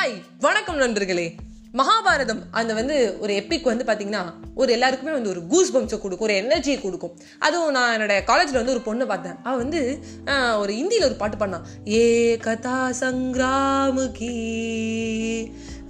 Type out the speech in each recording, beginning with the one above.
Hi வணக்கம் நண்பர்களே. மகாபாரதம் அந்த வந்து ஒரு எப்பிக் வந்து பார்த்தீங்கன்னா ஒரு எல்லாருக்குமே வந்து ஒரு கூஸ் பம்ப்ஸை கொடுக்கும் ஒரு எனர்ஜியை கொடுக்கும். அதுவும் நான் என்னோட காலேஜில் வந்து ஒரு பொண்ணை பார்த்தேன். அவள் வந்து ஆஹ், ஒரு ஹிந்தியில் ஒரு பாட்டு பண்ணான் ஏ கதா சங்கிராமுகி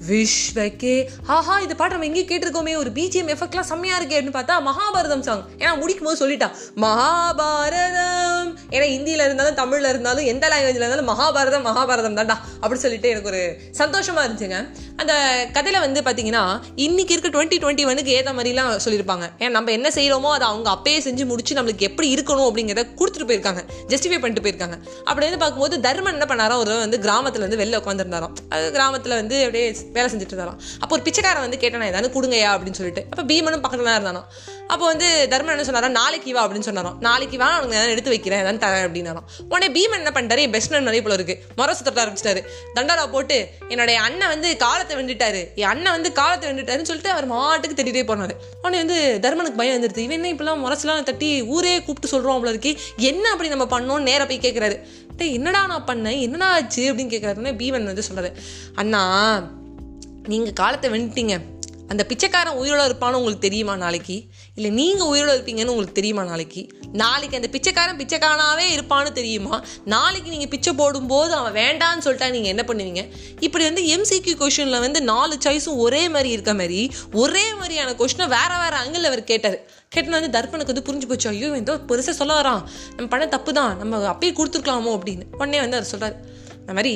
விஷ்வகே ஆஹா இந்த பாட்டு நம்ம எங்கேயும் கேட்டிருக்கோமே ஒரு பிஜிஎம் எஃபெக்ட்லாம் செம்மையா இருக்கே அப்படின்னு பார்த்தா மகாபாரதம் சாங் ஏன்னா முடிக்கும் போது சொல்லிட்டா மகாபாரதம். ஏன்னா ஹிந்தியில் இருந்தாலும் தமிழில் இருந்தாலும் எந்த லாங்குவேஜில் இருந்தாலும் மகாபாரதம் மகாபாரதம் தான்டா அப்படின்னு சொல்லிட்டு எனக்கு ஒரு சந்தோஷமாக இருந்துச்சுங்க. அந்த கதையில் வந்து பார்த்தீங்கன்னா இன்னைக்கு இருக்க டுவெண்ட்டி டுவெண்ட்டி ஒனுக்கு ஏற்ற மாதிரிலாம் சொல்லியிருப்பாங்க. ஏன்னா நம்ம என்ன செய்கிறோமோ அதை அவங்க அப்பயே செஞ்சு முடிச்சு நம்மளுக்கு எப்படி இருக்கணும் அப்படிங்கிறத கொடுத்துட்டு போயிருக்காங்க. ஜஸ்டிஃபை பண்ணிட்டு போயிருக்காங்க. அப்படி வந்து பார்க்கும்போது தர்மன் என்ன பண்ணாராம் ஒரு வந்து கிராமத்தில் வந்து வெளில உட்காந்துருந்தாராம் அது கிராமத்தில் வந்து அப்படியே வேலை செஞ்சுட்டு இருந்தாலும் அப்போ ஒரு பிச்சைக்காரன் வந்து கேட்டானா ஏதாவது கொடுங்கயா அப்படின்னு சொல்லிட்டு. அப்போ பீமனும் பக்கத்துல தான் இருந்தானோ அப்போ வந்து தர்மன் என்ன சொன்னாரா நாளைக்கு வா அப்படின்னு சொன்னாரோ நாளைக்கு வா நான் எடுத்து வைக்கிறேன் ஏதாவது தரேன் அப்படின்னாரோ உடனே பீமன் என்ன பண்ணிட்டாரு என் பெஸ்ட் நிறைய போல இருக்கு. மொரசு தொட்ட ஆரம்பிச்சிட்டாரு. தண்டரா போட்டு என்னுடைய அண்ணன் வந்து காலத்தை வெண்டுட்டாரு என் அண்ணன் வந்து காலத்தை வெண்டுட்டாருன்னு சொல்லிட்டு அவர் மாட்டுக்கு திட்டிகிட்டே போனாரு. உடனே வந்து தர்மனுக்கு பயம் வந்துருது. இவன் என்ன இப்பெல்லாம் முரசுலாம் தட்டி ஊரே கூப்பிட்டு சொல்றோம் அவ்வளோ இருக்கு. என்ன அப்படி நம்ம பண்ணோம் நேராக போய் கேட்கிறாரு டேய் என்னடா நான் பண்ணேன்? என்னடா ஆச்சு? அப்படின்னு கேட்கறாருன்னு பீமன் வந்து சொல்றாரு அண்ணா நீங்கள் காலத்தை வென்ட்டீங்க. அந்த பிச்சைக்காரன் உயிரோட இருப்பான்னு உங்களுக்கு தெரியுமா நாளைக்கு? இல்லை நீங்கள் உயிரோட இருப்பீங்கன்னு உங்களுக்கு தெரியுமா நாளைக்கு? நாளைக்கு அந்த பிச்சைக்காரன் பிச்சைக்காரனாவே இருப்பான்னு தெரியுமா? நாளைக்கு நீங்கள் பிச்சை போடும்போது அவன் வேண்டான்னு சொல்லிட்டா நீங்கள் என்ன பண்ணுவீங்க? இப்படி வந்து எம்சிக்யூ கொஷனில் வந்து நாலு சாய்ஸும் ஒரே மாதிரி இருக்க மாதிரி ஒரே மாதிரியான கொஷனை வேற வேற அங்கிள் அவர் கேட்டார். கேட்டனா வந்து தர்ப்பனுக்கு வந்து புரிஞ்சு போச்சு. ஐயோ இவன் ஏதோ பெருசாக சொல்ல வரான். நம்ம பண்ண தப்பு தான் நம்ம அப்பயே கொடுத்துருக்கலாமோ அப்படின்னு. உடனே வந்து அவர் சொல்கிறார் அந்த மாதிரி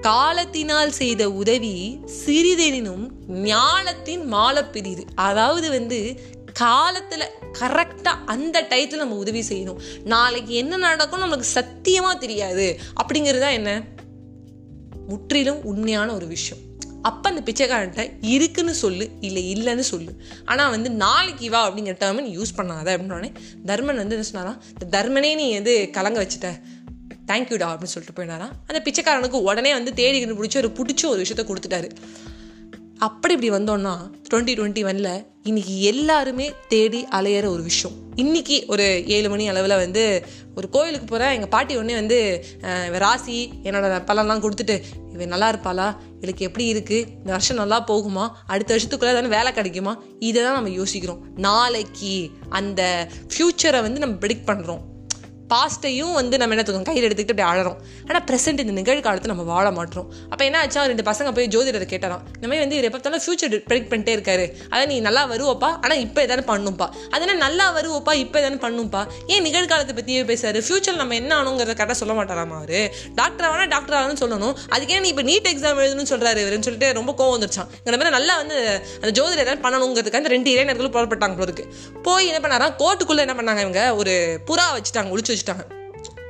காலத்தினால் செய்த உதவி சிறிதெனினும் ஞானத்தின் மாலப்பிரிது அதாவது வந்து காலத்துல கரெக்டா அந்த டயத்தில் நம்ம உதவி செய்யணும். நாளைக்கு என்ன நடக்கும் நம்மளுக்கு சத்தியமா தெரியாது. அப்படிங்கிறதா என்ன? முற்றிலும் உண்மையான ஒரு விஷயம். அப்ப அந்த பிச்சைக்காரன்ட்ட இருக்குன்னு சொல்லு இல்லை இல்லைன்னு சொல்லு. ஆனா வந்து நாளைக்கு வா அப்படிங்கிற டேர்மன் யூஸ் பண்ணாத அப்படின்னோடனே தர்மன் வந்து என்ன சொன்னாராம்? இந்த தர்மனே நீ வந்து கலங்க வச்சுட்ட? தேங்க்யூடா அப்படின்னு சொல்லிட்டு போயினாராம் அந்த பிச்சைக்காரனுக்கு உடனே வந்து தேடி பிடிச்சி ஒரு பிடிச்ச ஒரு விஷயத்த கொடுத்துட்டாரு. அப்படி இப்படி வந்தோம்னா டுவெண்ட்டி டுவெண்ட்டி ஒன்ல இன்னைக்கு எல்லாருமே தேடி அலையிற ஒரு விஷயம். இன்னைக்கு ஒரு ஏழு மணி அளவில் வந்து ஒரு கோயிலுக்கு போகிறேன் எங்கள் பாட்டி உடனே வந்து இவன் ராசி என்னோட பலன்லாம் கொடுத்துட்டு இவன் நல்லா இருப்பாளா? இவளுக்கு எப்படி இருக்குது இந்த வருஷம் நல்லா போகுமா? அடுத்த வருஷத்துக்குள்ளே தானே வேலை கிடைக்குமா? இதை தான் நம்ம யோசிக்கிறோம். நாளைக்கு அந்த ஃப்யூச்சரை வந்து நம்ம ப்ரிடிக்ட் பண்ணுறோம் பாஸ்ட்டையும் வந்து நம்ம என்ன தூக்கம் கையில் எடுத்துக்கிட்டு அப்படி அழறோம் ஆனால் ப்ரெசென்ட் இந்த நிகழ்காலத்தை நம்ம வாழ மாட்டோம். அப்போ என்ன ஆச்சா ரெண்டு பசங்க போய் ஜோதிடரை கேட்டாராம். இந்த மாதிரி வந்து இவர் எப்போ பார்த்தாலும் ஃபியூச்சர் ப்ரெடிக்ட் பண்ணிட்டே இருக்காரு. அதை நீ நல்லா வருவோப்பா ஆனால் இப்போ எதாவது பண்ணும்பா. அதனால் நல்லா வருவோப்பா இப்போ எதாவது பண்ணும்பா. ஏன் நிகழ்காலத்தை பற்றியே பேசுறாரு ஃபியூச்சர் நம்ம என்ன ஆனுங்கிறத கரெக்டாக சொல்ல மாட்டாராமா அவர்? டாக்டர் ஆனால் டாக்டர் ஆகணும்னு சொல்லணும். அதுக்கே நீ இப்போ நீட் எக்ஸாம் எழுதணும்னு சொல்கிறாரு இவருன்னு சொல்லிட்டு ரொம்ப கோவம் வந்துருச்சான் இந்த மாதிரி நல்லா வந்து அந்த ஜோதிடர் எதாவது பண்ணணுங்கிறதுக்கு அந்த ரெண்டு இளைஞர்களும் புறப்பட்டாங்க போல இருக்கு. போய் என்ன பண்ணாரா கோர்ட்டுக்குள்ளே என்ன பண்ணாங்க இவங்க? ஒரு புறா வச்சுட்டாங்க ஒளிச்சு வச்சுட்டாங்க.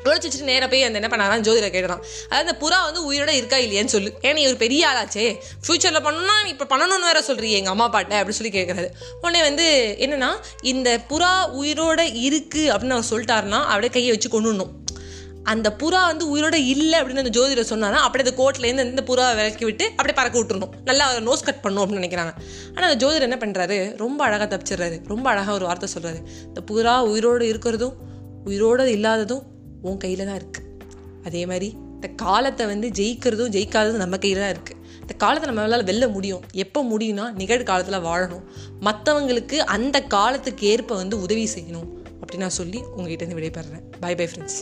ஒளிச்சு வச்சுட்டு நேராக போய் அந்த என்ன பண்ணாராம் ஜோதிடர் கேட்கறான் அதாவது அந்த புறா வந்து உயிரோட இருக்கா இல்லையான்னு சொல்லு. ஏன்னா ஒரு பெரிய ஆளாச்சே? ஃபியூச்சர்ல பண்ணணும்னா நீ இப்போ பண்ணணும்னு வேற சொல்றீ எங்க அம்மா பாட்டை அப்படின்னு சொல்லி கேட்குறாரு உடனே வந்து என்னன்னா இந்த புறா உயிரோட இருக்கு அப்படின்னு அவர் சொல்லிட்டாருன்னா அப்படியே கையை வச்சு கொண்டுணும் அந்த புறா வந்து உயிரோட இல்லை அப்படின்னு அந்த ஜோதிடர் சொன்னாரா அப்படியே அந்த கோட்லேருந்து இந்த புறா விளக்கி விட்டு அப்படியே பறக்க விட்டுருணும் நல்லா நோஸ் கட் பண்ணும் அப்படின்னு நினைக்கிறாங்க. ஆனால் அந்த ஜோதிடர் என்ன பண்ணுறாரு ரொம்ப அழகாக தப்பிச்சிடுறாரு. ரொம்ப அழகாக ஒரு வார்த்தை சொல்கிறாரு இந்த புறா உயிரோடு இருக்கிறதும் உயிரோடு இல்லாததும் உன் கையில் தான் இருக்குது அதே மாதிரி இந்த காலத்தை வந்து ஜெயிக்கிறதும் ஜெயிக்காததும் நம்ம கையில் தான் இருக்குது இந்த காலத்தை நம்மளால் வெல்ல முடியும். எப்போ முடியும்னா நிகழ்காலத்தில் வாழணும். மற்றவங்களுக்கு அந்த காலத்துக்கு ஏற்ப வந்து உதவி செய்யணும். அப்படின்னு நான் சொல்லி உங்ககிட்ட இருந்து விடைபெறேன் பை பை ஃப்ரெண்ட்ஸ்